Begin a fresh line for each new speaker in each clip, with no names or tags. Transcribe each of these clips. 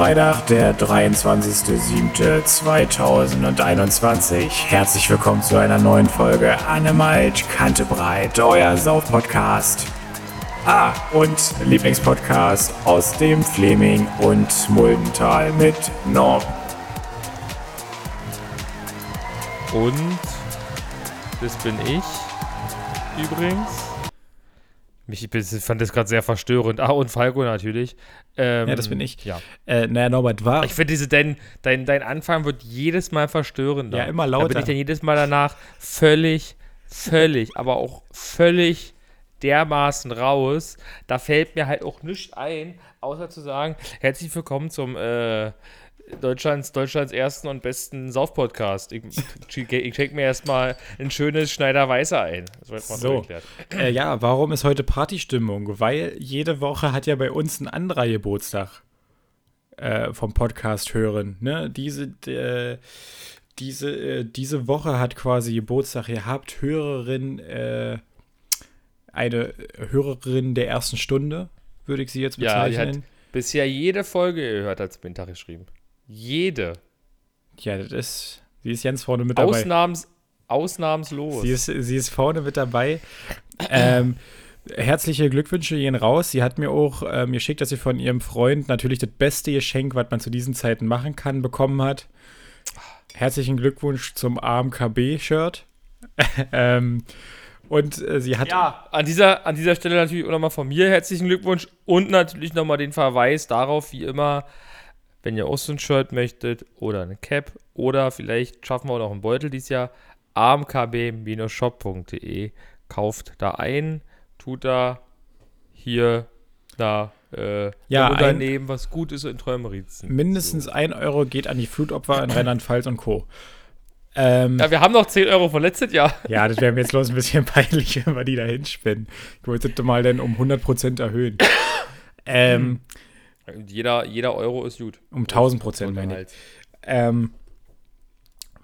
Freitag, der 23.07.2021. Herzlich willkommen zu einer neuen Folge Annemalt Kante Breit, euer Sauf-Podcast. Ah, und Lieblingspodcast aus dem Fleming und Muldental mit Norm.
Und das bin ich übrigens. Ich fand das gerade sehr verstörend. Ah, und Falco natürlich.
Ähm, ja, das bin ich.
Ja.
Äh, naja, Norbert war.
Ich finde, dein, dein, dein Anfang wird jedes Mal verstörender.
Ja, immer lauter.
Da bin ich dann jedes Mal danach völlig, völlig, aber auch völlig dermaßen raus. Da fällt mir halt auch nichts ein, außer zu sagen: Herzlich willkommen zum äh, Deutschlands, Deutschlands ersten und besten Sauf-Podcast. Ich, ich, ich schenke mir erstmal ein schönes Schneider-Weißer ein.
Das wird mal so. Äh, ja, warum ist heute Partystimmung? Weil jede Woche hat ja bei uns ein anderer Geburtstag äh, vom Podcast hören. Ne? Diese, äh, diese, äh, diese Woche hat quasi Geburtstag gehabt. Hörerin, äh, eine Hörerin der ersten Stunde, würde ich sie jetzt bezeichnen. Ja, die hat
bisher jede Folge gehört, hat sie mir geschrieben. Jede.
Ja, das ist. Sie ist ganz vorne mit
dabei. Ausnahms, ausnahmslos.
Sie ist, sie ist vorne mit dabei. ähm, herzliche Glückwünsche gehen raus. Sie hat mir auch ähm, geschickt, dass sie von ihrem Freund natürlich das beste Geschenk, was man zu diesen Zeiten machen kann, bekommen hat. Herzlichen Glückwunsch zum AMKB-Shirt. ähm, und äh, sie hat.
Ja, an dieser, an dieser Stelle natürlich auch nochmal von mir herzlichen Glückwunsch und natürlich nochmal den Verweis darauf, wie immer, wenn ihr auch so ein Shirt möchtet oder eine Cap oder vielleicht schaffen wir auch noch einen Beutel dieses Jahr, amkb-shop.de. Kauft da ein, tut da hier da äh,
ja,
Unternehmen, was gut ist in Träumerizen.
Mindestens so. ein Euro geht an die Flutopfer in Rheinland-Pfalz und Co.
Ähm, ja, wir haben noch 10 Euro von letztes Jahr.
Ja, das wäre mir jetzt los ein bisschen peinlich, wenn wir die da hinspinnen. Ich wollte mal dann um 100% erhöhen. ähm,
jeder, jeder Euro ist gut.
Um 1000 Prozent, meine ich. Ähm,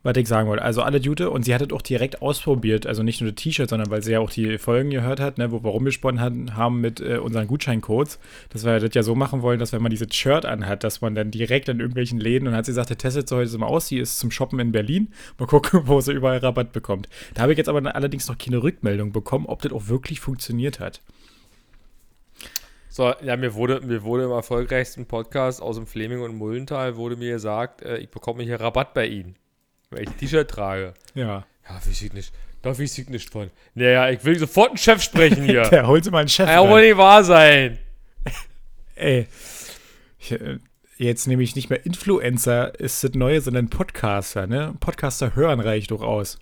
was ich sagen wollte. Also alle Jute und sie hat es auch direkt ausprobiert. Also nicht nur das T-Shirt, sondern weil sie ja auch die Folgen gehört hat, ne, wo wir rumgesponnen haben mit äh, unseren Gutscheincodes, dass wir das ja so machen wollen, dass wenn man dieses Shirt anhat, dass man dann direkt in irgendwelchen Läden und hat sie gesagt, der testet so heute so mal aus, sie ist zum Shoppen in Berlin. Mal gucken, wo sie überall Rabatt bekommt. Da habe ich jetzt aber allerdings noch keine Rückmeldung bekommen, ob das auch wirklich funktioniert hat.
So, ja, mir wurde, mir wurde im erfolgreichsten Podcast aus dem Fleming und Mullental wurde mir gesagt, äh, ich bekomme hier Rabatt bei Ihnen, weil ich T-Shirt trage.
Ja.
Ja, weiß ich nicht. Da weiß ich nicht von. Naja, ich will sofort einen Chef sprechen hier.
Der holt mal einen Chef.
Ja, wohl nicht wahr sein.
Ey. Ich, äh, jetzt nehme ich nicht mehr Influencer, ist das Neue, sondern Podcaster, ne? Podcaster hören reicht doch aus.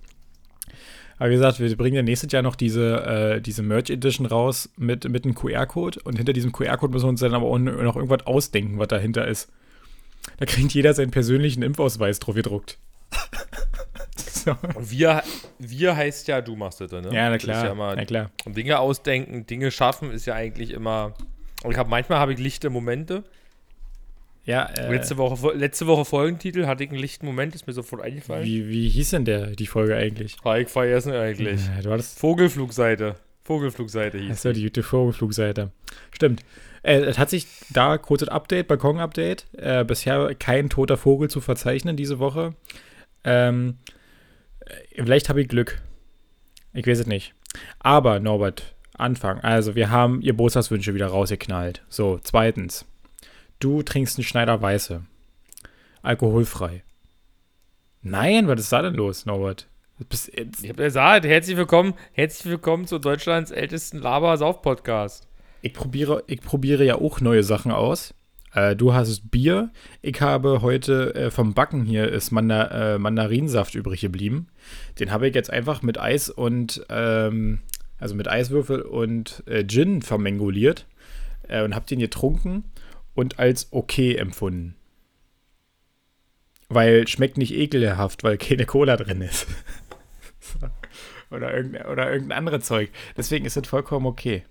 Aber wie gesagt, wir bringen ja nächstes Jahr noch diese, äh, diese Merch Edition raus mit, mit einem QR-Code. Und hinter diesem QR-Code müssen wir uns dann aber auch noch irgendwas ausdenken, was dahinter ist. Da kriegt jeder seinen persönlichen Impfausweis drauf gedruckt.
so. Und wir, wir heißt ja, du machst das, ne?
Ja, na klar.
Ja immer,
na klar.
Und Dinge ausdenken, Dinge schaffen ist ja eigentlich immer. Und ich habe manchmal habe ich lichte Momente.
Ja,
äh, letzte, Woche, letzte Woche Folgentitel hatte ich einen lichten Moment, ist mir sofort eingefallen.
Wie, wie hieß denn der, die Folge eigentlich?
War ich vergessen eigentlich.
Ja, du hattest
Vogelflugseite. Vogelflugseite hieß
Achso, die gute Vogelflugseite. Stimmt. Äh, es hat sich da kurzes Update, Balkon-Update. Äh, bisher kein toter Vogel zu verzeichnen diese Woche. Ähm, äh, vielleicht habe ich Glück. Ich weiß es nicht. Aber, Norbert, Anfang. Also, wir haben ihr Geburtstagswünsche wieder rausgeknallt. So, zweitens. Du trinkst einen Schneider Weiße. Alkoholfrei. Nein, was ist da denn los, Norbert?
ich habe gesagt, herzlich willkommen, herzlich willkommen zu Deutschlands ältesten Laber-Sauf-Podcast.
Ich probiere, ich probiere ja auch neue Sachen aus. Äh, du hast Bier. Ich habe heute äh, vom Backen hier ist Manda, äh, Mandarinsaft übrig geblieben. Den habe ich jetzt einfach mit Eis und ähm, also mit Eiswürfel und äh, Gin vermenguliert äh, und habe den getrunken und als okay empfunden. Weil schmeckt nicht ekelhaft, weil keine Cola drin ist. oder, irgendein, oder irgendein anderes Zeug. Deswegen ist es vollkommen okay.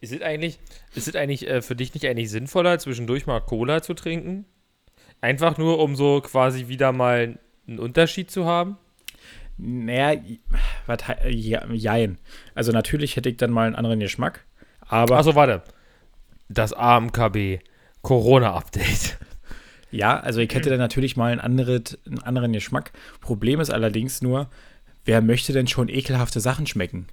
Ist es eigentlich, ist es eigentlich äh, für dich nicht eigentlich sinnvoller, zwischendurch mal Cola zu trinken? Einfach nur, um so quasi wieder mal einen Unterschied zu haben?
Naja, was, ja, jein. Also natürlich hätte ich dann mal einen anderen Geschmack, aber...
Achso, warte das AMKB Corona-Update.
Ja, also ich hätte dann natürlich mal einen, anderes, einen anderen Geschmack. Problem ist allerdings nur, wer möchte denn schon ekelhafte Sachen schmecken?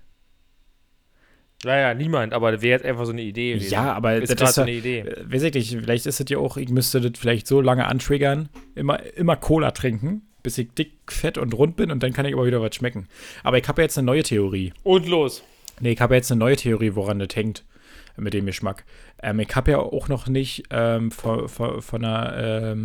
Naja, niemand, aber wäre jetzt einfach so eine Idee. gewesen.
Ja, aber
ist
das ist
so
ja-
eine Idee.
Äh, Weiß ich nicht, vielleicht ist es ja auch, ich müsste das vielleicht so lange antriggern, immer, immer Cola trinken, bis ich dick, fett und rund bin und dann kann ich aber wieder was schmecken. Aber ich habe ja jetzt eine neue Theorie.
Und los.
Nee, ich habe jetzt eine neue Theorie, woran das hängt mit dem Geschmack. Ähm, ich habe ja auch noch nicht ähm, von, von, von einer,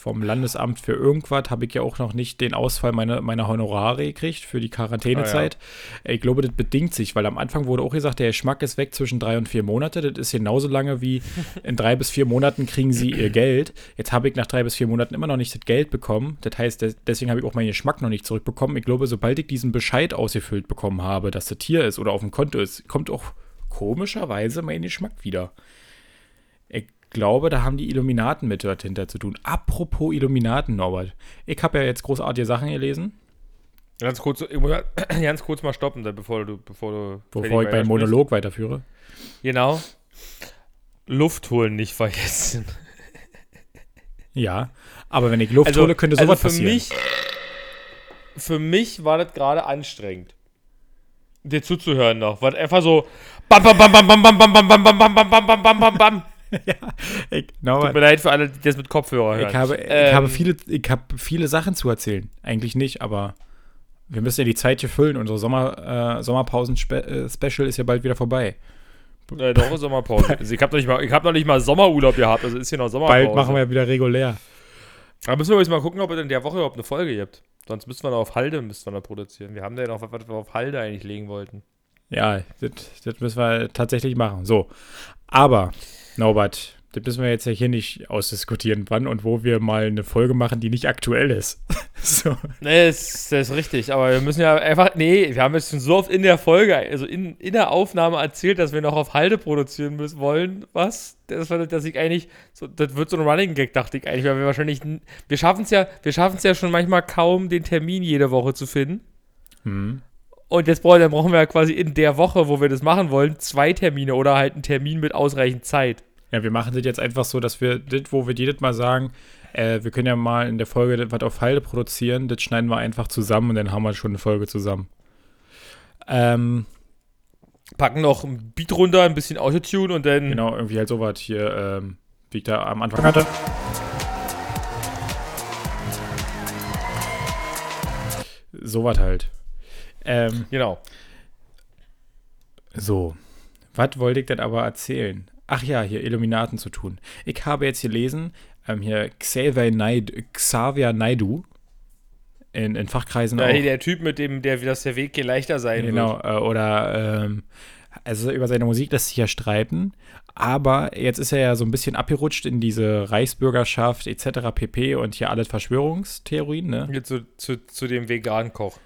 vom Landesamt für irgendwas, habe ich ja auch noch nicht den Ausfall meiner, meiner Honorare gekriegt für die Quarantänezeit. Ich glaube, das bedingt sich, weil am Anfang wurde auch gesagt, der Geschmack ist weg zwischen drei und vier Monate. Das ist genauso lange wie in drei bis vier Monaten kriegen sie ihr Geld. Jetzt habe ich nach drei bis vier Monaten immer noch nicht das Geld bekommen. Das heißt, des- deswegen habe ich auch meinen Geschmack noch nicht zurückbekommen. Ich glaube, sobald ich diesen Bescheid ausgefüllt bekommen habe, dass das hier ist oder auf dem Konto ist, kommt auch komischerweise mein Geschmack wieder. Ich glaube, da haben die Illuminaten mit dort hinter zu tun. Apropos Illuminaten, Norbert. Ich habe ja jetzt großartige Sachen gelesen,
Ganz kurz, ich muss ganz kurz mal stoppen, bevor du, bevor du.
bevor ich meinen
weitersprichst.
Monolog weiterführe.
Genau. Luft holen nicht vergessen.
Ja, aber wenn ich Luft hole, könnte sowas
also für
passieren.
Mich, für mich war das gerade anstrengend. Dir zuzuhören noch. Weil einfach so. Bam, bam, bam, bam, bam, bam, bam, bam, bam, bam, bam, bam, bam, bam, bam, bam, bam.
ich,
Tut mir leid für alle, die das mit Kopfhörer hören.
ich, habe, ich,
Ähm,
habe viele, ich habe viele Sachen zu erzählen. Eigentlich nicht, aber wir müssen ja die Zeit hier füllen. Unsere Sommer, äh, Sommerpausen-Special ist ja bald wieder vorbei.
Äh, doch, Sommerpause. Also ich habe noch, nicht mal- ich hab noch nicht mal Sommerurlaub gehabt, also ist hier noch Sommerpause.
Bald machen wir ja wieder regulär.
Aber müssen wir jetzt mal gucken, ob es in der Woche überhaupt eine Folge gibt. Sonst müssen wir noch auf Halde müssen wir noch produzieren. Wir haben da ja noch was, was wir auf Halde eigentlich legen wollten.
Ja, das, das müssen wir tatsächlich machen. So, aber, Norbert, das müssen wir jetzt ja hier nicht ausdiskutieren, wann und wo wir mal eine Folge machen, die nicht aktuell ist. so.
Nee, das, das ist richtig, aber wir müssen ja einfach, nee, wir haben jetzt schon so oft in der Folge, also in, in der Aufnahme erzählt, dass wir noch auf Halde produzieren müssen wollen. Was? Das dass ich eigentlich, so, das wird so ein Running Gag, dachte ich eigentlich, weil wir wahrscheinlich, wir schaffen es ja, wir schaffen es ja schon manchmal kaum, den Termin jede Woche zu finden.
Hm.
Und jetzt brauchen wir ja quasi in der Woche, wo wir das machen wollen, zwei Termine oder halt einen Termin mit ausreichend Zeit.
Ja, wir machen das jetzt einfach so, dass wir das, wo wir jedes Mal sagen, äh, wir können ja mal in der Folge was auf Halde produzieren, das schneiden wir einfach zusammen und dann haben wir schon eine Folge zusammen. Ähm,
Packen noch ein Beat runter, ein bisschen Autotune und dann.
genau, irgendwie halt sowas hier, ähm, wie ich da am Anfang hatte. Sowas halt. Ähm,
Genau.
So, was wollte ich denn aber erzählen? Ach ja, hier Illuminaten zu tun. Ich habe jetzt gelesen, ähm, hier Xavier Naidu, Xavier Naidu in, in Fachkreisen
Da,
auch.
der Typ, mit dem der, dass der Weg hier leichter sein
Genau,
wird.
äh, oder ähm, also über seine Musik lässt sich ja streiten, aber jetzt ist er ja so ein bisschen abgerutscht in diese Reichsbürgerschaft etc. pp. und hier alles Verschwörungstheorien, ne?
Jetzt zu, zu, zu dem veganen Koch.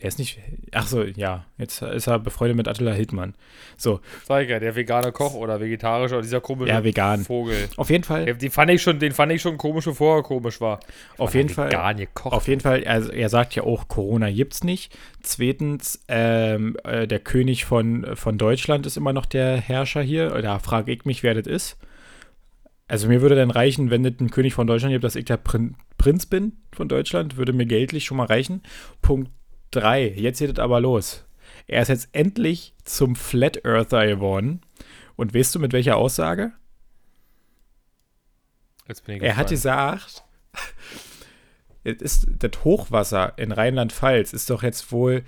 Der ist nicht, ach so, ja, jetzt ist er befreundet mit Attila Hildmann. So,
ich ja, der vegane Koch oder vegetarisch oder dieser komische
Ja, vegan.
Vogel.
auf jeden Fall,
Den fand ich schon, den fand ich schon komisch, bevor er komisch war.
auf jeden Fall.
Vegan gekocht.
Auf jeden Fall, also er sagt ja auch, Corona gibt's nicht. Zweitens, ähm, äh, der König von, von Deutschland ist immer noch der Herrscher hier. Da frage ich mich, wer das ist. Also mir würde dann reichen, wenn es einen König von Deutschland gibt, dass ich der Prin Prinz bin von Deutschland, würde mir geldlich schon mal reichen. Punkt 3, jetzt geht es aber los. Er ist jetzt endlich zum Flat Earther geworden. Und weißt du mit welcher Aussage? Er hat gesagt, es ist das Hochwasser in Rheinland-Pfalz ist doch jetzt wohl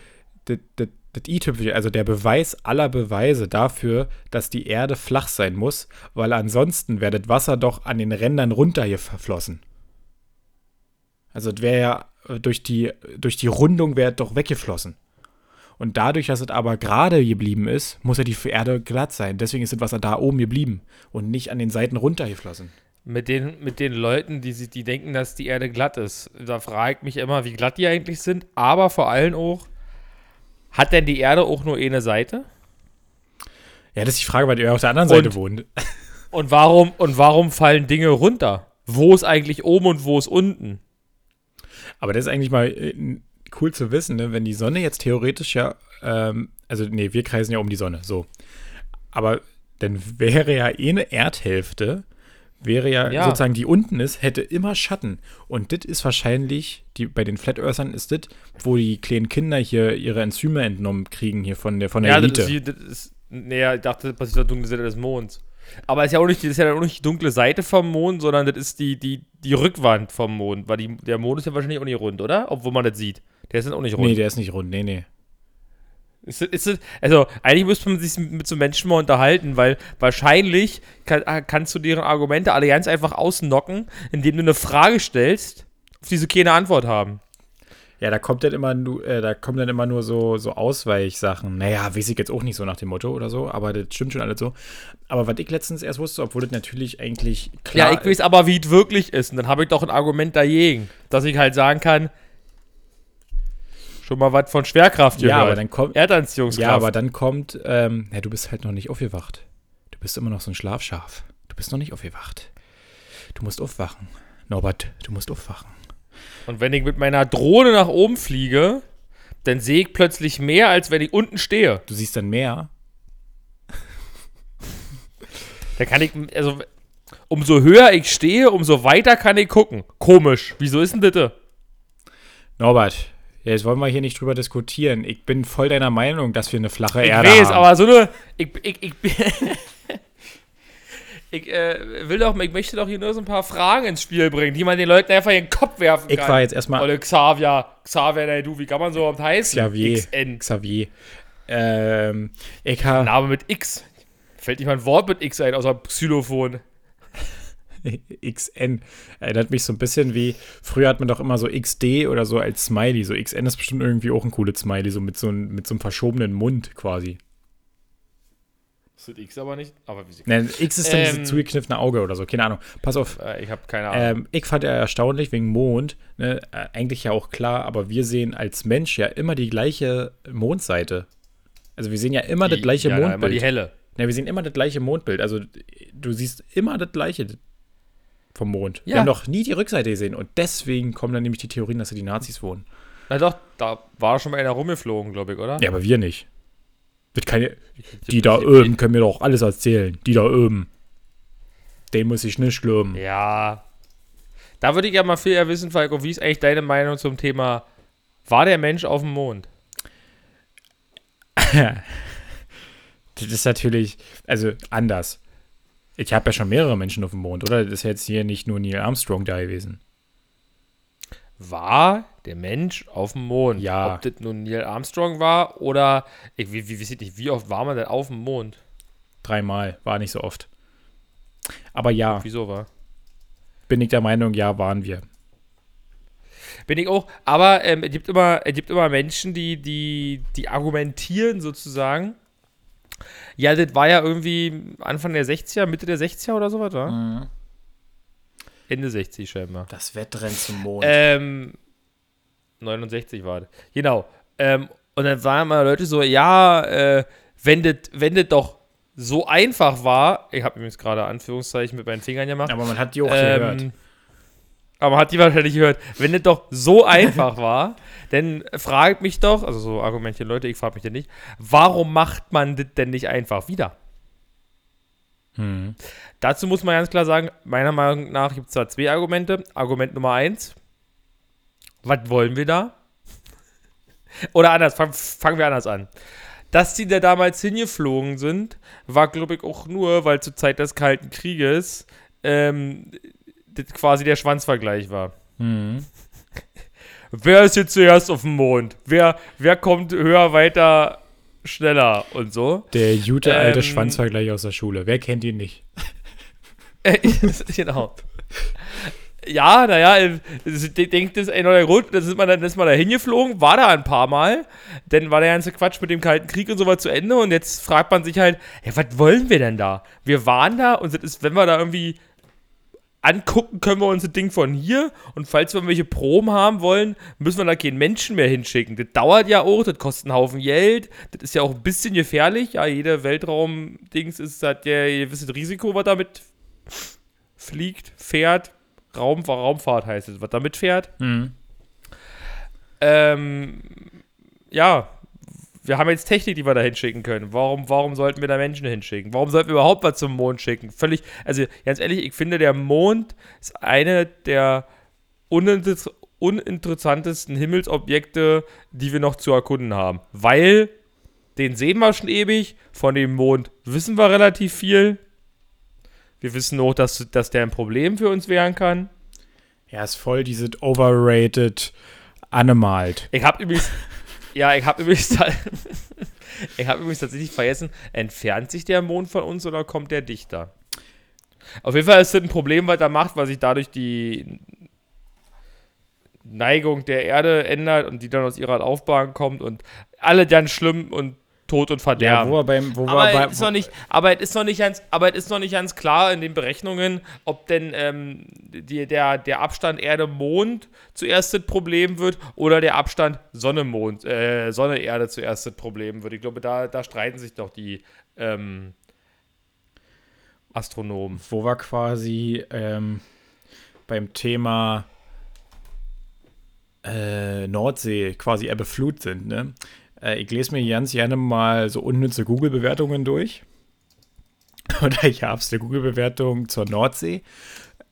das, das, das i-Tüpfelchen, also der Beweis aller Beweise dafür, dass die Erde flach sein muss, weil ansonsten wäre das Wasser doch an den Rändern runter hier verflossen. Also es wäre ja durch die, durch die Rundung wäre doch weggeflossen. Und dadurch, dass es aber gerade geblieben ist, muss ja die Erde glatt sein. Deswegen ist das Wasser da oben geblieben und nicht an den Seiten runtergeflossen.
Mit den, mit den Leuten, die, die denken, dass die Erde glatt ist. Da frage ich mich immer, wie glatt die eigentlich sind. Aber vor allem auch, hat denn die Erde auch nur eine Seite?
Ja, das ist die Frage, weil ihr auf der anderen
Und-
Seite wohnt.
Und warum, und warum fallen Dinge runter? Wo ist eigentlich oben und wo ist unten?
Aber das ist eigentlich mal äh, cool zu wissen, ne? wenn die Sonne jetzt theoretisch ja, ähm, also nee, wir kreisen ja um die Sonne, so. Aber dann wäre ja eh eine Erdhälfte, wäre ja,
Ja.
sozusagen, die unten ist, hätte immer Schatten. Und das ist wahrscheinlich, die, bei den Flat Earthern ist das, wo die kleinen Kinder hier ihre Enzyme entnommen kriegen, hier von der, von der
Ja,
Elite.
das ist, das ist. Naja, ich dachte, das passiert der dunklen Seite des Monds. Aber es ist ja auch nicht, das ist ja auch nicht die dunkle Seite vom Mond, sondern das ist die, die, die Rückwand vom Mond. Weil die, der Mond ist ja wahrscheinlich auch nicht rund, oder? Obwohl man das sieht. Der ist dann auch nicht rund.
nee, der ist nicht rund. Nee, nee.
Ist, ist, also, eigentlich müsste man sich mit so Menschen mal unterhalten, weil wahrscheinlich kann, äh, kannst du deren Argumente alle ganz einfach ausnocken, indem du eine Frage stellst, auf die sie keine Antwort haben.
Ja, da kommt dann immer nur, äh, da kommen dann immer nur so, so Ausweichsachen. Naja, weiß ich jetzt auch nicht so nach dem Motto oder so, aber das stimmt schon alles so. Aber was ich letztens erst wusste, obwohl das natürlich eigentlich klar
ja, ich weiß aber, wie es wirklich ist. Und dann habe ich doch ein Argument dagegen, dass ich halt sagen kann, schon mal was von Schwerkraft
Ja,
gehört.
aber dann kommt.
Erdanziehungskraft.
Ja, aber dann kommt, ähm, ja, du bist halt noch nicht aufgewacht. Du bist immer noch so ein Schlafschaf. Du bist noch nicht aufgewacht. Du musst aufwachen. Norbert, du musst aufwachen.
Und wenn ich mit meiner Drohne nach oben fliege, dann sehe ich plötzlich mehr, als wenn ich unten stehe.
Du siehst dann mehr.
Da kann ich, also, umso höher ich stehe, umso weiter kann ich gucken. Komisch. Wieso ist denn das?
Norbert, jetzt wollen wir hier nicht drüber diskutieren. Ich bin voll deiner Meinung, dass wir eine flache
Ich
Erde
weiß,
haben.
aber so eine. Ich, ich, ich, ich äh, will doch, ich möchte doch hier nur so ein paar Fragen ins Spiel bringen, die man den Leuten einfach in den Kopf werfen
ich
kann.
war jetzt erstmal
Oder Xavier, Xavier, ey, du, wie kann man so oft heißen?
Xavier.
XN.
Xavier. Ähm, ich habe
Name mit X. Fällt nicht mal ein Wort mit X ein, außer Xylophon.
XN. Erinnert mich so ein bisschen wie, früher hat man doch immer so XD oder so als Smiley. So XN ist bestimmt irgendwie auch ein cooles Smiley, so mit so, ein, mit so einem verschobenen Mund quasi.
Das ist X aber nicht, aber wie sie.
Nein, X ist dann
Ähm.
dieses zugekniffene Auge oder so, keine Ahnung. Pass auf,
Äh, ich habe keine Ahnung.
ähm, ich fand er erstaunlich wegen Mond, ne, äh, eigentlich ja auch klar, aber wir sehen als Mensch ja immer die gleiche Mondseite. Also wir sehen ja immer das gleiche
ja, na, immer
Mondbild.
die helle.
Ja, wir sehen immer das gleiche Mondbild. Also du siehst immer das gleiche vom Mond. Wir
Ja.
haben noch nie die Rückseite gesehen. Und deswegen kommen dann nämlich die Theorien, dass da die Nazis wohnen.
Na doch, da war schon mal einer rumgeflogen, glaube ich, oder?
Ja, aber wir nicht. Kann ja, die da oben können mir doch alles erzählen. Die da oben. Den muss ich nicht glauben.
Ja. Da würde ich ja mal viel eher wissen, Falco, wie ist eigentlich deine Meinung zum Thema, war der Mensch auf dem Mond?
Das ist natürlich, also anders. Ich habe ja schon mehrere Menschen auf dem Mond, oder? Das ist jetzt hier nicht nur Neil Armstrong da gewesen.
War der Mensch auf dem Mond?
Ja.
Ob das nun Neil Armstrong war oder, ich, wie, wie, wie, nicht, wie oft war man denn auf dem Mond?
Dreimal, war nicht so oft. Aber ja,
Wieso war?
bin ich der Meinung, ja, waren wir.
Bin ich auch, aber ähm, es, gibt immer, es gibt immer Menschen, die, die, die argumentieren sozusagen. Ja, das war ja irgendwie Anfang der 60er, Mitte der 60er oder sowas, oder?
Mhm.
Ende 60 scheinbar.
Das Wettrennen zum Mond.
Ähm, 69 war das. Genau. Ähm, und dann waren immer Leute so, ja, äh, wenn das doch so einfach war, ich habe übrigens gerade Anführungszeichen mit meinen Fingern gemacht,
Aber man hat die auch gehört.
ähm, aber man hat die wahrscheinlich gehört. Wenn das doch so einfach war, dann fragt mich doch, also so argumentieren Leute, ich frage mich ja nicht, warum macht man das denn nicht einfach wieder?
Hm.
Dazu muss man ganz klar sagen, meiner Meinung nach gibt es da zwei Argumente. Argument Nummer eins, was wollen wir da? Oder anders, fang- fangen wir anders an. Dass die da damals hingeflogen sind, war, glaube ich, auch nur, weil zur Zeit des Kalten Krieges ähm, quasi der Schwanzvergleich war.
Hm.
Wer ist jetzt zuerst auf dem Mond? Wer, wer kommt höher, weiter, schneller und so?
Der gute alte
Ähm,
Schwanzvergleich aus der Schule. Wer kennt ihn nicht?
Äh, genau. Ja, naja, ich denke, das ist ein neuer Grund. Das ist man dann ist man da hingeflogen, war da ein paar Mal. Dann war der ganze Quatsch mit dem Kalten Krieg und so was zu Ende. Und jetzt fragt man sich halt, ja, was wollen wir denn da? Wir waren da und das ist, wenn wir da irgendwie angucken, können wir uns das Ding von hier. Und falls wir irgendwelche Proben haben wollen, müssen wir da keinen Menschen mehr hinschicken. Das dauert ja auch, das kostet einen Haufen Geld. Das ist ja auch ein bisschen gefährlich. Ja, jeder Weltraum-Dings hat ja ein gewisses Risiko, was damit fliegt, fährt. Raum, Raumfahrt heißt es, was damit fährt.
Hm.
Ähm, ja, wir haben jetzt Technik, die wir da hinschicken können. Warum, warum sollten wir da Menschen hinschicken? Warum sollten wir überhaupt was zum Mond schicken? Völlig, also ganz ehrlich, ich finde, der Mond ist eine der uninter uninteressantesten Himmelsobjekte, die wir noch zu erkunden haben. Weil den sehen wir schon ewig, von dem Mond wissen wir relativ viel. Wir wissen auch, dass, dass der ein Problem für uns werden kann.
Ja, ist voll dieses overrated Animalt.
Ich habe übrigens, ja, ich habe übrigens, ich habe übrigens tatsächlich vergessen, entfernt sich der Mond von uns oder kommt der dichter? Auf jeden Fall ist es ein Problem, was er macht, weil sich dadurch die Neigung der Erde ändert und die dann aus ihrer Laufbahn kommt und alle dann schlimm und Tod und Verderben.
Ja, wo wir beim, wo
aber,
wir bei,
es ist noch nicht, aber, es ist noch nicht ganz, aber es ist noch nicht ganz klar in den Berechnungen, ob denn ähm, die, der, der Abstand Erde-Mond zuerst das Problem wird oder der Abstand Sonne-Mond, äh, Sonne-Erde zuerst das Problem wird. Ich glaube, da, da streiten sich doch die ähm, Astronomen.
wo wir quasi ähm, beim Thema äh, Nordsee quasi Ebbe Flut sind, ne? Äh, ich lese mir ganz gerne mal so unnütze Google-Bewertungen durch. Oder ich habe es eine Google-Bewertung zur Nordsee.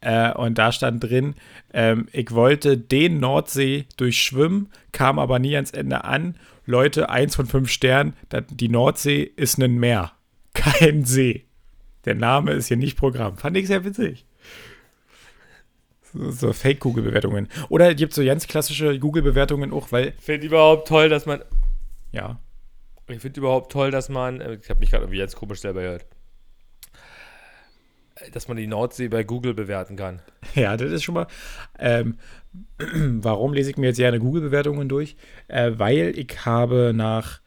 Äh, und da stand drin, ähm, ich wollte den Nordsee durchschwimmen, kam aber nie ans Ende an. Leute, eins von fünf Sternen, die Nordsee ist ein Meer, kein See. Der Name ist hier nicht Programm. Fand ich sehr witzig. So, so Fake-Google-Bewertungen. Oder es gibt so ganz klassische Google-Bewertungen auch, weil,
Ich finde überhaupt toll, dass man,
ja,
ich finde überhaupt toll, dass man, äh, ich habe mich gerade irgendwie ganz komisch selber gehört, Äh, dass man die Nordsee bei Google bewerten kann.
Ja, das ist schon mal. Ähm, warum lese ich mir jetzt gerne Google-Bewertungen durch? Äh, weil ich habe nach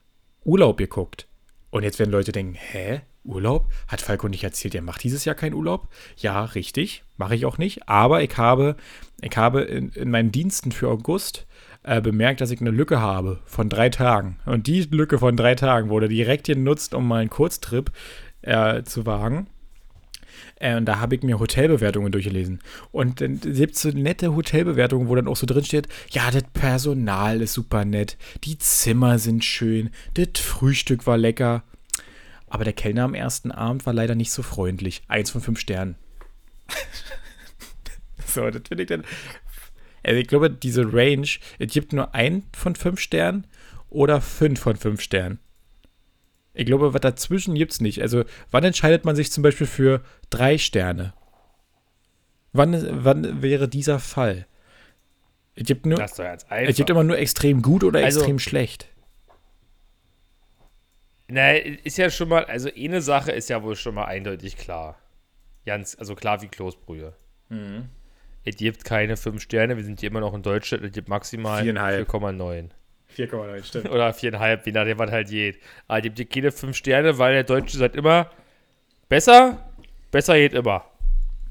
Urlaub geguckt. Und jetzt werden Leute denken, hä? Urlaub? Hat Falco nicht erzählt, er macht dieses Jahr keinen Urlaub? Ja, richtig. Mache ich auch nicht. Aber ich habe, ich habe in, in meinen Diensten für August äh, bemerkt, dass ich eine Lücke habe von drei Tagen. Und die Lücke von drei Tagen wurde direkt genutzt, um mal einen Kurztrip äh, zu wagen. Äh, und da habe ich mir Hotelbewertungen durchgelesen. Und dann gibt es so nette Hotelbewertungen, wo dann auch so drin steht, ja, das Personal ist super nett, die Zimmer sind schön, das Frühstück war lecker. Aber der Kellner am ersten Abend war leider nicht so freundlich. Eins von fünf Sternen. so, das finde ich dann. Also ich glaube, diese Range, es gibt nur ein von fünf Sternen oder fünf von fünf Sternen. Ich glaube, was dazwischen gibt es nicht. Also, wann entscheidet man sich zum Beispiel für drei Sterne? Wann, wann wäre dieser Fall? Es gibt, nur, es gibt immer nur extrem gut oder
Also-
extrem schlecht.
Na, ist ja schon mal, also eine Sache ist ja wohl schon mal eindeutig klar. Ganz, also klar wie Kloßbrühe.
Mhm.
Es gibt keine 5 Sterne, wir sind hier immer noch in Deutschland, es gibt maximal
Viereinhalb.
4,9.
4,9, stimmt.
Oder 4,5, je nachdem, was halt geht. Aber es gibt keine 5 Sterne, weil der Deutsche sagt immer, besser, besser geht immer.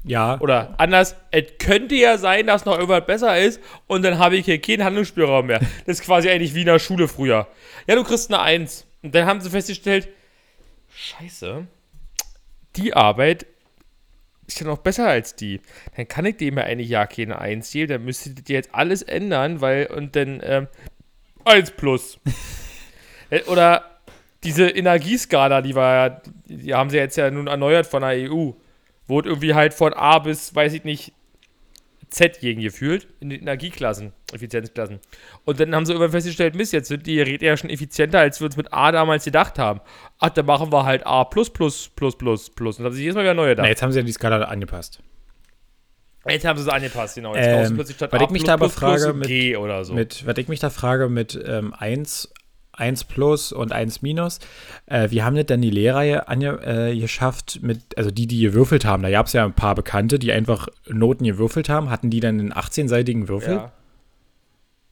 Ja,
Oder anders, es könnte ja sein, dass noch irgendwas besser ist und dann habe ich hier keinen Handlungsspielraum mehr. Das ist quasi eigentlich wie in der Schule früher. Ja, du kriegst eine Eins. Und dann haben sie festgestellt, scheiße, die Arbeit ist ja noch besser als die. Dann kann ich dem ja eigentlich ja keine Eins geben, dann müsstet ihr jetzt alles ändern, weil, und dann, ähm, 1 plus. Äh, Oder diese Energieskala, die war, die haben sie jetzt ja nun erneuert von der EU. Wurde irgendwie halt von A bis, weiß ich nicht, Z gegen gefühlt in den Energieklassen, Effizienzklassen. Und dann haben sie irgendwann festgestellt, Mist, jetzt sind die Geräte ja schon effizienter, als wir uns mit A damals gedacht haben. Ach, dann machen wir halt A plus plus plus plus plus. Und dann haben sie jedes Mal wieder neue da.
Na, jetzt haben sie ja die Skala angepasst.
Jetzt haben sie es angepasst, genau. Jetzt
Ähm,
plötzlich statt
weil
A
ich mich
plus
da aber
plus plus
frage mit-
G oder so.
Mit, was ich mich da frage, mit ähm, 1, 1 plus und 1 minus, äh, wie haben das denn die Lehrreihe ange, äh, geschafft, mit, also die, die gewürfelt haben? Da gab es ja ein paar Bekannte, die einfach Noten gewürfelt haben. Hatten die dann einen 18-seitigen Würfel?
ja.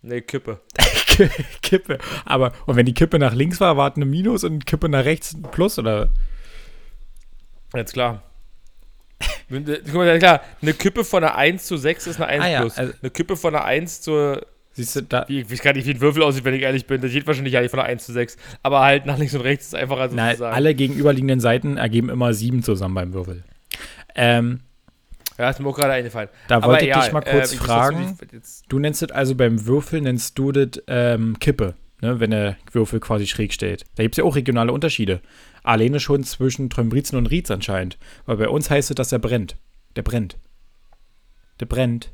Nee, Kippe.
Kippe. Aber, und wenn die Kippe nach links war, war es eine Minus und Kippe nach rechts ein Plus oder?
Jetzt klar. Du- Guck mal, klar, eine Kippe von einer 1 zu 6 ist eine 1
Ah ja,
plus.
also-
eine Kippe von einer 1 zur.
Siehst du, da,
Wie, ich weiß gar nicht, wie ein Würfel aussieht, wenn ich ehrlich bin. Das geht wahrscheinlich eigentlich von einer 1 zu 6. Aber halt nach links und rechts ist einfacher
na,
sozusagen.
alle gegenüberliegenden Seiten ergeben immer 7 zusammen beim Würfel. Ähm,
ja, ist mir auch gerade eingefallen.
Da
Aber
wollte ich
egal,
dich mal
äh,
kurz
muss
fragen.
jetzt-
du nennst es also beim Würfel, nennst du das ähm, Kippe. ne, wenn der Würfel quasi schräg steht. Da gibt es ja auch regionale Unterschiede. Alleine schon zwischen Trömbrizen und Rietz anscheinend. Weil bei uns heißt es, dass er brennt. Der brennt. Der brennt.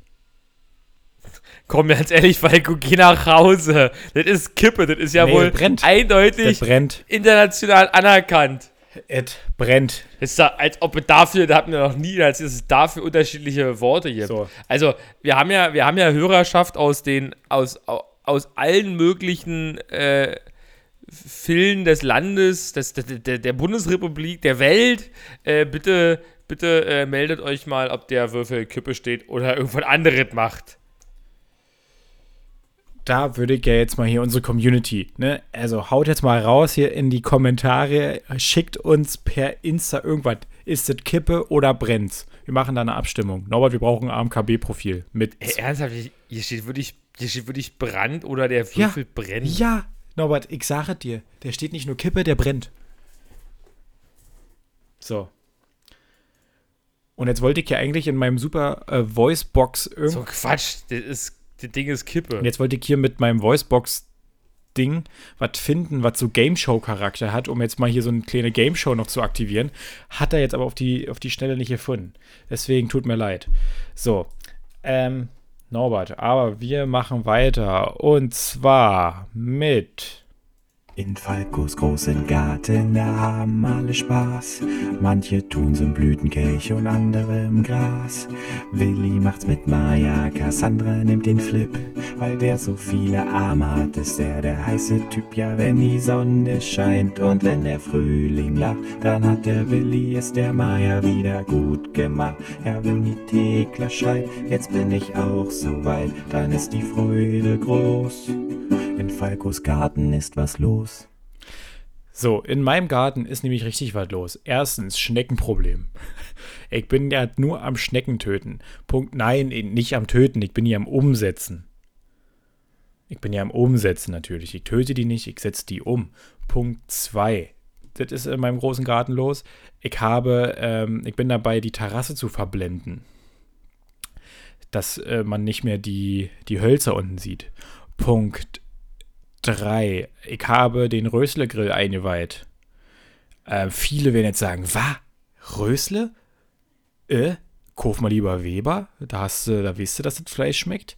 Komm, ganz ehrlich, Falco, geh nach Hause. Das ist Kippe, das ist ja
Nee,
wohl
brennt.
eindeutig international anerkannt.
Et brennt.
Das ist da, als ob es dafür, da hatten wir noch nie, als es dafür unterschiedliche Worte gibt.
So.
Also, wir haben ja, wir haben ja Hörerschaft aus den, aus, au- aus allen möglichen äh, Filmen des Landes, des, der, der, der Bundesrepublik, der Welt. Äh, bitte, bitte äh, meldet euch mal, ob der Würfel Kippe steht oder irgendwas anderes macht.
Da würde ich ja jetzt mal hier unsere Community, ne? Also haut jetzt mal raus hier in die Kommentare, schickt uns per Insta irgendwas. Ist es Kippe oder brennt's? Wir machen da eine Abstimmung. Norbert, wir brauchen ein AMKB-Profil mit.
Ey, ernsthaft, hier steht wirklich, hier steht wirklich Brand oder der
Ja.
Würfel brennt.
Ja, Norbert, ich sage dir, der steht nicht nur Kippe, der brennt. So. Und jetzt wollte ich ja eigentlich in meinem super äh, Voicebox irgend
So Quatsch, das, ist, das Ding ist Kippe.
Und jetzt wollte ich hier mit meinem Voicebox-Ding was finden, was so Game Show-Charakter hat, um jetzt mal hier so eine kleine Game Show noch zu aktivieren. Hat er jetzt aber auf die, auf die Schnelle nicht gefunden. Deswegen tut mir leid. So. Ähm, Norbert, aber wir machen weiter. Und zwar mit.
In Falkos großen Garten, da haben alle Spaß. Manche tun's im Blütenkelch und andere im Gras. Willi macht's mit Maya, Cassandra nimmt den Flip. Weil der so viele Arme hat, ist er der heiße Typ. Ja, wenn die Sonne scheint und wenn der Frühling lacht, dann hat der Willi es der Maya wieder gut gemacht. Ja, wenn die Thekla schreit, jetzt bin ich auch so weit, dann ist die Freude groß. In Falkos Garten ist was los.
So, in meinem Garten ist nämlich richtig was los. Erstens, Schneckenproblem. Ich bin ja nur am Schnecken töten. Punkt, nein, nicht am Töten, ich bin hier am Umsetzen. Ich bin ja am Umsetzen natürlich. Ich töte die nicht, ich setze die um. Punkt 2. Das ist in meinem großen Garten los. Ich habe, ähm, ich bin dabei, die Terrasse zu verblenden. Dass äh, man nicht mehr die, die Hölzer unten sieht. Punkt 3. Ich habe den Rösle-Grill eingeweiht. Äh, viele werden jetzt sagen, was? Rösle? Äh, kauf mal lieber Weber. Da hast du, da weißt du, dass das Fleisch schmeckt.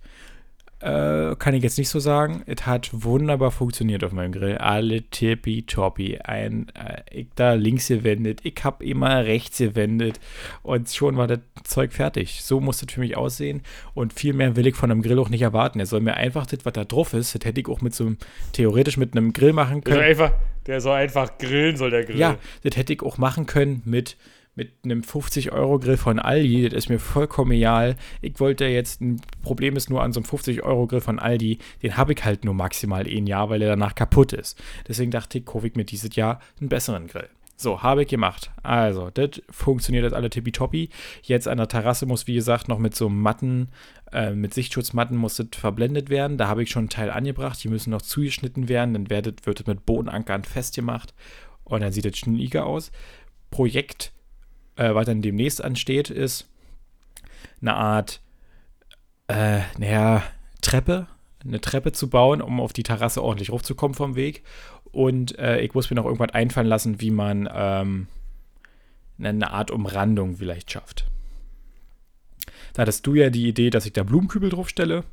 Äh, kann ich jetzt nicht so sagen. Es hat wunderbar funktioniert auf meinem Grill. Alle tippitoppi. Ein, äh, ich da links gewendet, ich hab immer rechts gewendet und schon war das Zeug fertig. So muss das für mich aussehen und viel mehr will ich von einem Grill auch nicht erwarten. Er soll mir einfach das, was da drauf ist, das hätte ich auch mit so einem, theoretisch mit einem Grill machen
Der soll
können.
einfach, der soll einfach grillen, soll der Grill.
Ja, das hätte ich auch machen können mit, mit einem 50-Euro-Grill von Aldi. Das ist mir vollkommen egal. Ich wollte jetzt, ein Problem ist nur an so einem 50-Euro-Grill von Aldi, den habe ich halt nur maximal ein Jahr, weil er danach kaputt ist. Deswegen dachte ich, kaufe ich mir dieses Jahr einen besseren Grill. So, habe ich gemacht. Also, das funktioniert jetzt alle tippitoppi. Jetzt an der Terrasse muss, wie gesagt, noch mit so Matten, äh, mit Sichtschutzmatten muss das verblendet werden. Da habe ich schon einen Teil angebracht. Die müssen noch zugeschnitten werden. Dann wird, das mit Bodenankern festgemacht. Und dann sieht das schnieger aus. Projekt, äh, was dann demnächst ansteht, ist eine Art, äh, naja, Treppe. Eine Treppe zu bauen, um auf die Terrasse ordentlich hochzukommen vom Weg. Und äh, ich muss mir noch irgendwas einfallen lassen, wie man ähm, eine Art Umrandung vielleicht schafft. Da hattest du ja die Idee, dass ich da Blumenkübel draufstelle.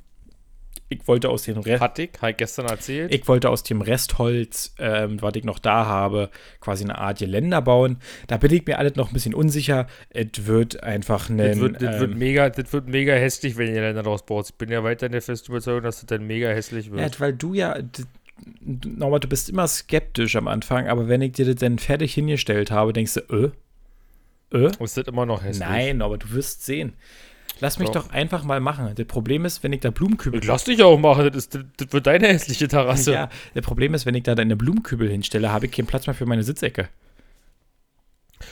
Ich wollte aus dem Rest,
Hat ich, gestern erzählt.
ich wollte aus dem Restholz, ähm, was ich noch da habe, quasi eine Art Geländer bauen. Da bin ich mir alles noch ein bisschen unsicher. Es wird einfach ein.
das, wird, das, wird
ähm,
mega, das wird mega hässlich, wenn ihr Länder daraus baut. Ich bin ja weiter in der festen Überzeugung, dass das dann mega hässlich wird.
Ja, weil du ja, Norbert, du bist immer skeptisch am Anfang, aber wenn ich dir das dann fertig hingestellt habe, denkst du, äh? Äh?
ist das immer noch hässlich?
Nein, aber du wirst sehen. Lass mich
Doch.
doch einfach mal machen. Das Problem ist, wenn ich da Blumenkübel.
Lass dich auch machen, das, ist, das wird deine hässliche Terrasse.
Ja, das Problem ist, wenn ich da deine Blumenkübel hinstelle, habe ich keinen Platz mehr für meine Sitzecke.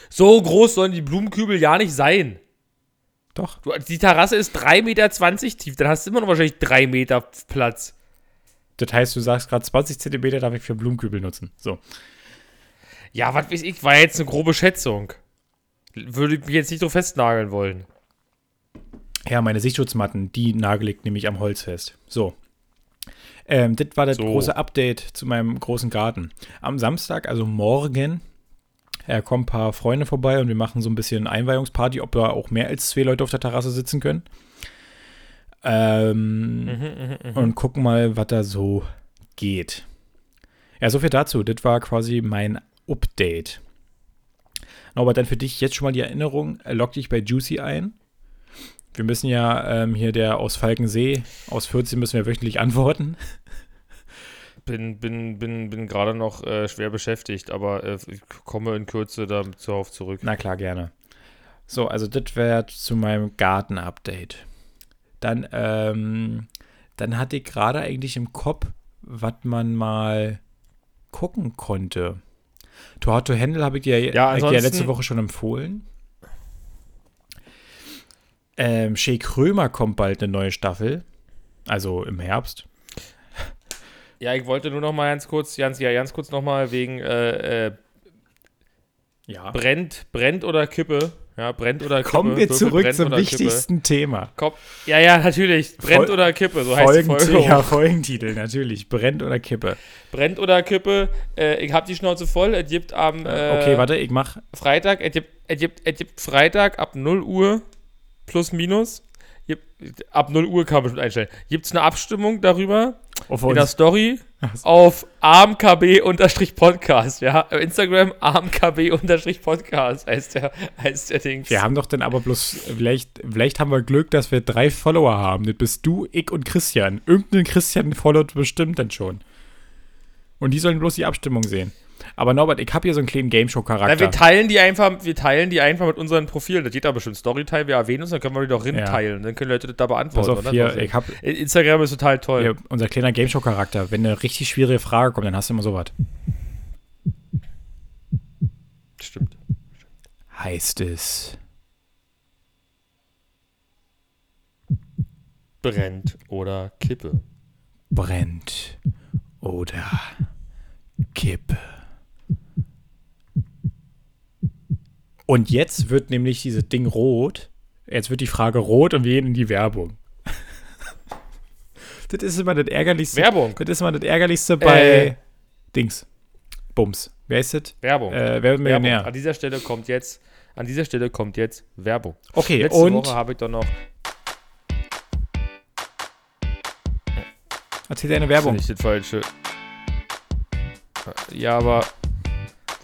So groß sollen die Blumenkübel ja nicht sein.
Doch.
Du, die Terrasse ist 3,20 Meter tief, dann hast du immer noch wahrscheinlich 3 Meter Platz.
Das heißt, du sagst gerade 20 Zentimeter darf ich für Blumenkübel nutzen. So.
Ja, was weiß ich, war jetzt eine grobe Schätzung. Würde ich mich jetzt nicht so festnageln wollen.
Ja, meine Sichtschutzmatten, die nagel ich nämlich am Holz fest. So. Ähm, das war das
So.
große Update zu meinem großen Garten. Am Samstag, also morgen, äh, kommen ein paar Freunde vorbei und wir machen so ein bisschen Einweihungsparty, ob wir auch mehr als zwei Leute auf der Terrasse sitzen können. Ähm,
Mhm,
und gucken mal, was da so geht. Ja, so viel dazu. Das war quasi mein Update. Aber dann für dich jetzt schon mal die Erinnerung, äh, log dich bei Juicy ein. Wir müssen ja ähm, hier der aus Falkensee, aus 14 müssen wir wöchentlich antworten.
Bin, bin, bin, bin gerade noch äh, schwer beschäftigt, aber äh, ich komme in Kürze darauf zurück.
Na klar, gerne. So, also das wäre zu meinem Garten-Update. Dann, ähm, dann hatte ich gerade eigentlich im Kopf, was man mal gucken konnte. Torto Händel habe ich dir
Ja,
ja letzte Woche schon empfohlen. Ähm, Shea Krömer kommt bald eine neue Staffel. Also im Herbst.
Ja, ich wollte nur noch mal ganz kurz, ganz, ja, ganz kurz noch mal wegen äh, äh,
Ja.
brennt, brennt oder Kippe. Ja, brennt oder Kippe.
Kommen wir zurück
brennt
zum wichtigsten Thema.
Kippe. Komm, ja, ja, natürlich. Brennt
Fol-
oder Kippe, so heißt die Folge.
ja. Folgentitel, natürlich. Brennt oder Kippe.
Brennt oder Kippe. Äh, ich hab die Schnauze voll. Es gibt am äh,
Okay, warte, ich mach.
Freitag, es gibt, es, gibt, es gibt Freitag ab 0 Uhr plus minus. Ab 0 Uhr kann man bestimmt einstellen. Gibt es eine Abstimmung darüber
Auf
in der
uns.
Story
Ach so.
auf armkb-podcast, ja. Instagram armkb-podcast heißt der, heißt der Dings.
Wir haben doch dann aber bloß, vielleicht, vielleicht haben wir Glück, dass wir drei Follower haben. Das bist du, ich und Christian. Irgendein Christian followt bestimmt dann schon. Und die sollen bloß die Abstimmung sehen. Aber Norbert, ich habe hier so einen kleinen
Na, wir
Gameshow-Charakter.
teilen die einfach, wir teilen die einfach mit unseren Profilen. Da steht da bestimmt Storyteil, wir erwähnen uns, dann können wir die doch rin
Ja.
teilen. Dann können Leute das da
Pass
beantworten.
auf,
oder?
hier, ich habe
Instagram ist total toll.
hier, unser kleiner Gameshow-Charakter. Wenn eine richtig schwierige Frage kommt, dann hast du immer sowas.
Stimmt.
Heißt es.
Brennt oder Kippe.
brennt oder Kippe. Und jetzt wird nämlich dieses Ding rot. Jetzt wird die Frage rot und wir gehen in die Werbung. das ist immer das Ärgerlichste.
Werbung.
Das ist immer das Ärgerlichste bei
Äh.
Dings. Bums. Wer ist das?
Werbung.
Äh, wer
Werbung. An dieser Stelle kommt jetzt, an dieser Stelle kommt jetzt Werbung.
Okay,
Letzte
und
Woche habe ich doch noch,
erzähl deine Werbung.
nicht das falsche. Ja, aber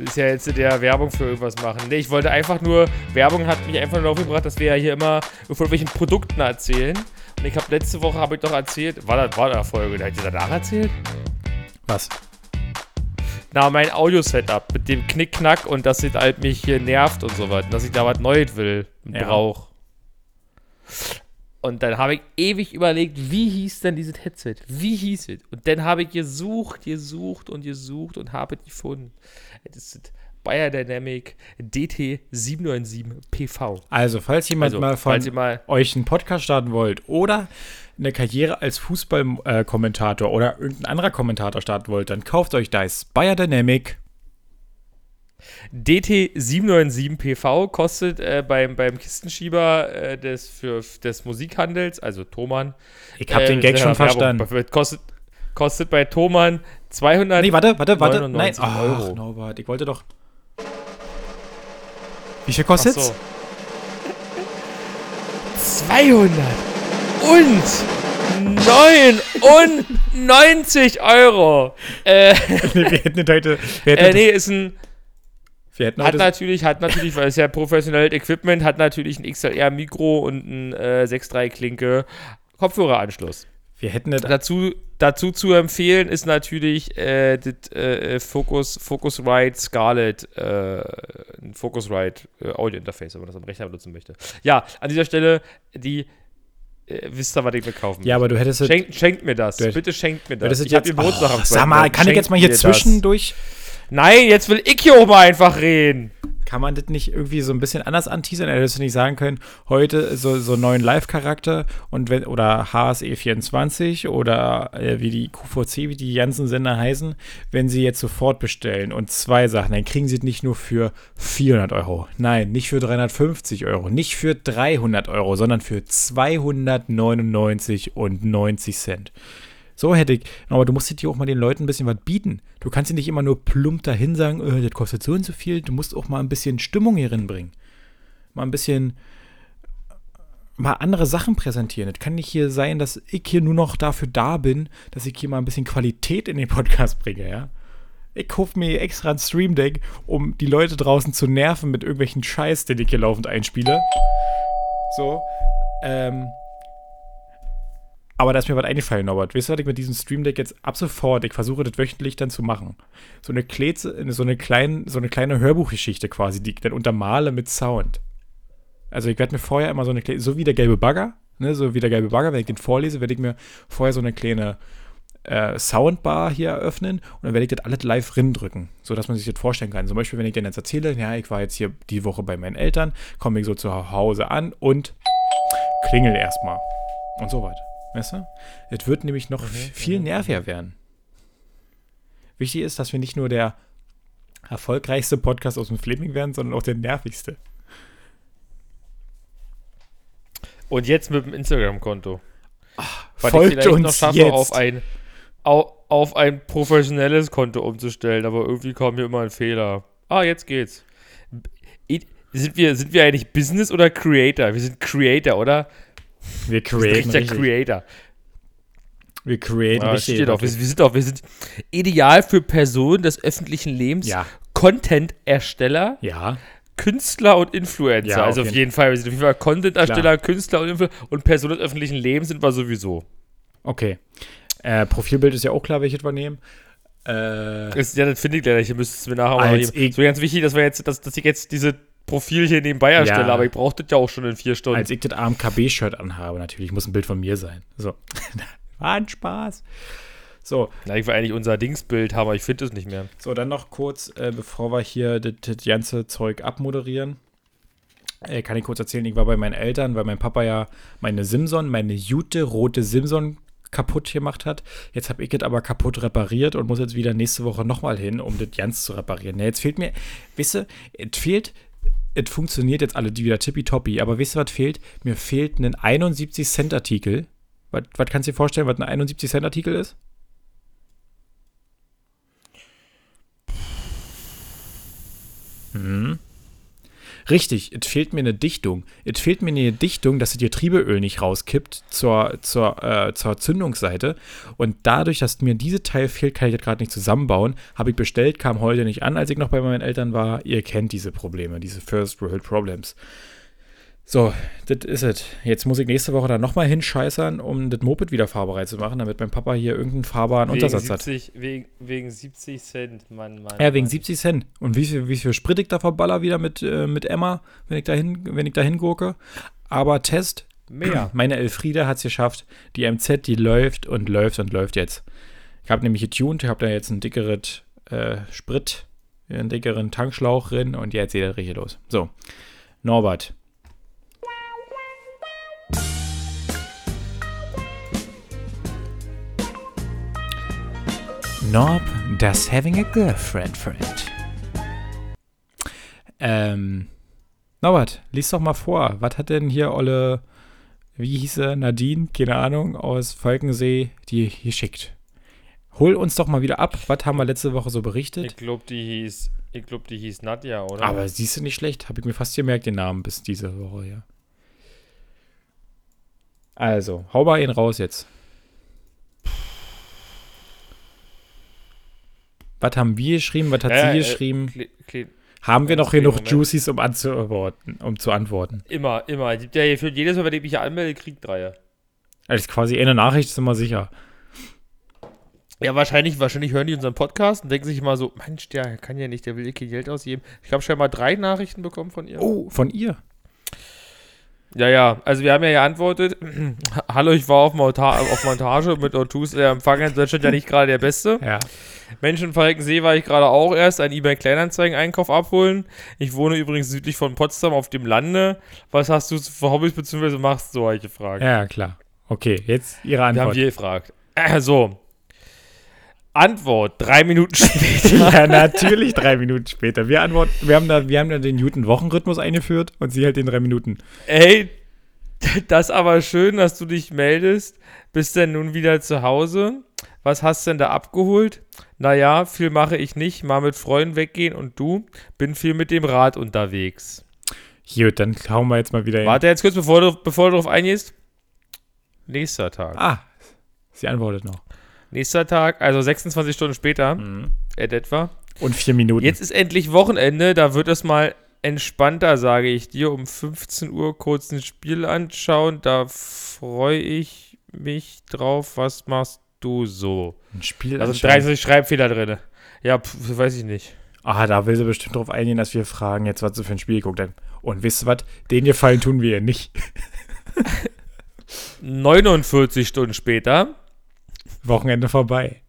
das ist ja jetzt der Werbung für irgendwas machen. Nee, ich wollte einfach nur, Werbung hat mich einfach nur darauf gebracht, dass wir ja hier immer von welchen Produkten erzählen. Und ich habe letzte Woche habe ich doch erzählt, war das war der Folge, da hat ihr danach erzählt?
Was?
Na, mein Audio-Setup mit dem Knickknack und dass es halt mich hier nervt und so was. Dass ich da was Neues will und
Ja.
brauch. Und dann habe ich ewig überlegt, wie hieß denn dieses Headset? Wie hieß es? Und dann habe ich gesucht, gesucht und gesucht und habe es gefunden. Das ist Bayer Dynamic DT797PV.
Also, falls jemand
also,
mal von
mal
euch einen Podcast starten wollt oder eine Karriere als Fußballkommentator äh, oder irgendein anderer Kommentator starten wollt, dann kauft euch das Dynamic.
DT797PV kostet äh, beim, beim Kistenschieber äh, des, für, des Musikhandels, also Thomann.
Ich habe den ähm,
Gag
schon verstanden.
Kostet, kostet bei Thomann 200.
Nee, warte, warte, warte. Nein, Ach,
Euro.
Norbert, ich wollte doch. Wie viel
kostet so. 200 und 99 Euro. Äh,
wir hätten heute. Wir
äh, nee, ist ein. Hat natürlich, hat natürlich, weil es ja professionelles Equipment, hat natürlich ein XLR-Mikro und ein äh, 6.3-Klinke Kopfhöreranschluss.
wir hätten das,
Dazu, dazu zu empfehlen ist natürlich äh, das äh, Focus, Focusrite Scarlett, äh, ein Focusrite äh, Audio Interface, wenn man das am Rechner benutzen möchte. Ja, an dieser Stelle, die äh, wisst ihr, was ich mir kaufen
Ja, aber du hättest es.
Schenkt, mir das.
Du-
Bitte schenkt mir das.
hättest
Ich
jetzt,
am
oh, sag mal,
2.
kann ich jetzt mal hier
mir das. Nein, jetzt will ich hier mal einfach reden.
Kann man das nicht irgendwie so ein bisschen anders anteasern? Hättest du nicht sagen können, heute so, so einen neuen Live-Charakter und wenn, oder HSE24 oder äh, wie die QVC, wie die ganzen Sender heißen, wenn sie jetzt sofort bestellen und zwei Sachen, dann kriegen sie es nicht nur für 400 Euro. Nein, nicht für 350 Euro, nicht für 300 Euro, sondern für 299 und 90 Cent. So hätte ich, aber du musst dir auch mal den Leuten ein bisschen was bieten. Du kannst dir nicht immer nur plump dahin sagen, äh, das kostet so und so viel. Du musst auch mal ein bisschen Stimmung hier bringen. Mal ein bisschen, mal andere Sachen präsentieren. Es kann nicht hier sein, dass ich hier nur noch dafür da bin, dass ich hier mal ein bisschen Qualität in den Podcast bringe, ja. Ich kaufe mir extra ein Stream Deck, um die Leute draußen zu nerven mit irgendwelchen Scheiß, den ich hier laufend einspiele. So. Ähm. Aber da ist mir was eingefallen, Norbert. Weißt du, was ich mit diesem Stream Deck jetzt ab sofort, ich versuche das wöchentlich dann zu machen. So eine, Kletze, so eine, klein, so eine kleine Hörbuchgeschichte quasi, die ich dann untermale mit Sound. Also ich werde mir vorher immer so eine kleine, so wie der gelbe Bagger, ne, so wie der gelbe Bagger, wenn ich den vorlese, werde ich mir vorher so eine kleine äh, Soundbar hier eröffnen und dann werde ich das alles live drücken, sodass man sich das vorstellen kann. Zum Beispiel, wenn ich dann jetzt erzähle, ja, ich war jetzt hier die Woche bei meinen Eltern, komme ich so zu Hause an und klingel erstmal und so weiter. Weißt du? Es wird nämlich noch mhm, viel mhm, nerviger mhm. werden. Wichtig ist, dass wir nicht nur der erfolgreichste Podcast aus dem Fleming werden, sondern auch der nervigste.
Und jetzt mit dem Instagram-Konto.
Folgt ich uns noch schaffe, jetzt.
auf ein auf ein professionelles Konto umzustellen, aber irgendwie kam mir immer ein Fehler. Ah, jetzt geht's. Sind wir, sind wir eigentlich Business oder Creator? Wir sind Creator, oder?
Wir createn.
Sind Creator.
Wir createn
ah, richtig. Steht auch. Wir, wir, sind auch, wir sind ideal für Personen des öffentlichen Lebens.
Ja.
Content-Ersteller.
Ja.
Künstler und Influencer. Ja, also auf jeden, jeden Fall. Wir sind auf jeden Fall Content-Ersteller, Künstler und Influencer und Personen des öffentlichen Lebens sind wir sowieso.
Okay. Äh, Profilbild ist ja auch klar, welches wir nehmen. Äh,
ist, ja, das finde ich leider. Hier müsste es mir nachher mal geben. Es wäre ganz wichtig, dass, wir jetzt, dass, dass ich jetzt diese Profil hier nebenbei erstelle, ja, aber ich brauche das ja auch schon in vier Stunden.
Als ich das AMKB-Shirt anhabe, natürlich, muss ein Bild von mir sein. So. War ein Spaß. So.
Na, ich will eigentlich unser Dingsbild haben, aber ich finde es nicht mehr.
So, dann noch kurz, äh, bevor wir hier das, das ganze Zeug abmoderieren. Äh, kann ich kurz erzählen, ich war bei meinen Eltern, weil mein Papa ja meine Simson, meine Jute rote Simson kaputt gemacht hat. Jetzt habe ich es aber kaputt repariert und muss jetzt wieder nächste Woche nochmal hin, um das ganz zu reparieren. Ja, jetzt fehlt mir, wisst ihr, es fehlt, es funktioniert jetzt alle wieder tippitoppi, aber wisst ihr, was fehlt? Mir fehlt ein 71 Cent Artikel. Was, was kannst du dir vorstellen, was ein 71 Cent Artikel ist? Hm. Richtig, es fehlt mir eine Dichtung. Es fehlt mir eine Dichtung, dass das Getriebeöl nicht rauskippt zur, zur, äh, zur Zündungsseite. Und dadurch, dass mir diese Teil fehlt, kann ich das gerade nicht zusammenbauen. Habe ich bestellt, kam heute nicht an, als ich noch bei meinen Eltern war. Ihr kennt diese Probleme, diese First World Problems. So, das ist es. Jetzt muss ich nächste Woche dann nochmal hinscheißern, um das Moped wieder fahrbereit zu machen, damit mein Papa hier irgendeinen fahrbaren wegen Untersatz
70, hat. Wegen, wegen 70 Cent, Mann, Mann.
Ja, wegen Mann. 70 Cent. Und wie viel, wie viel Sprit ich da verballer wieder mit, äh, mit Emma, wenn ich dahin, wenn ich dahin gucke. Aber Test, mehr. Meine Elfriede hat es geschafft. Die MZ, die läuft und läuft und läuft jetzt. Ich habe nämlich getuned, ich habe da jetzt ein dickeres äh, Sprit, einen dickeren Tankschlauch drin und jetzt geht das richtig los. So, Norbert, Norb does having a girlfriend friend. Ähm, Norbert, lies doch mal vor. Was hat denn hier Olle, wie hieß er, Nadine, keine Ahnung, aus Falkensee, die geschickt? Hol uns doch mal wieder ab. Was haben wir letzte Woche so berichtet?
Ich glaube, die hieß, ich glaube, die hieß Nadja, oder?
Aber siehst du nicht schlecht. Habe ich mir fast gemerkt, den Namen bis diese Woche, ja. Also, hau mal ihn raus jetzt. Was haben wir geschrieben? Was hat äh, sie geschrieben? Äh, haben wir noch genug Moment. Juicies, um, anzuantworten, um zu antworten?
Immer, immer. Der für jedes Mal, wenn ich mich hier anmelde, kriegt drei.
Also quasi eine Nachricht, sind wir sicher.
Ja, wahrscheinlich, wahrscheinlich hören die unseren Podcast und denken sich immer so, Mensch, der kann ja nicht, der will kein Geld ausgeben. Ich habe schon mal drei Nachrichten bekommen von ihr.
Oh, von ihr?
Ja, ja, also wir haben ja geantwortet, hallo, ich war auf, Monta auf Montage mit Ortus, der Empfang in Deutschland ja nicht gerade der beste.
Ja.
Menschen See war ich gerade auch erst, ein eBay Kleinanzeigen-Einkauf abholen. Ich wohne übrigens südlich von Potsdam auf dem Lande. Was hast du für Hobbys bzw. machst du, habe ich gefragt.
Ja, klar. Okay, jetzt Ihre Antwort.
Wir haben wir gefragt. Äh, so, Antwort drei Minuten später.
ja, natürlich drei Minuten später. Wir antworten, wir haben da, wir haben da den Newton-Wochenrhythmus eingeführt und sie halt den drei Minuten.
Ey, das ist aber schön, dass du dich meldest. Bist denn nun wieder zu Hause? Was hast du denn da abgeholt? Naja, viel mache ich nicht. Mal mit Freunden weggehen und du? Bin viel mit dem Rad unterwegs.
Gut, dann hauen wir jetzt mal wieder hin.
Warte jetzt kurz, bevor du, bevor du darauf eingehst. Nächster Tag.
Ah, sie antwortet noch.
Nächster Tag, also 26 Stunden später,
Mhm.
et etwa.
Und vier Minuten.
Jetzt ist endlich Wochenende, da wird es mal entspannter, sage ich dir. Um 15 Uhr kurz ein Spiel anschauen, da freue ich mich drauf. Was machst du so?
ein Spiel. Anschauen.
30 Schreibfehler drin. Ja, pf, weiß ich nicht.
Ah, da will sie bestimmt drauf eingehen, dass wir fragen, jetzt was sie für ein Spiel geguckt haben. Und wisst ihr was? Den Gefallen tun wir ihr nicht.
49 Stunden später.
Wochenende vorbei.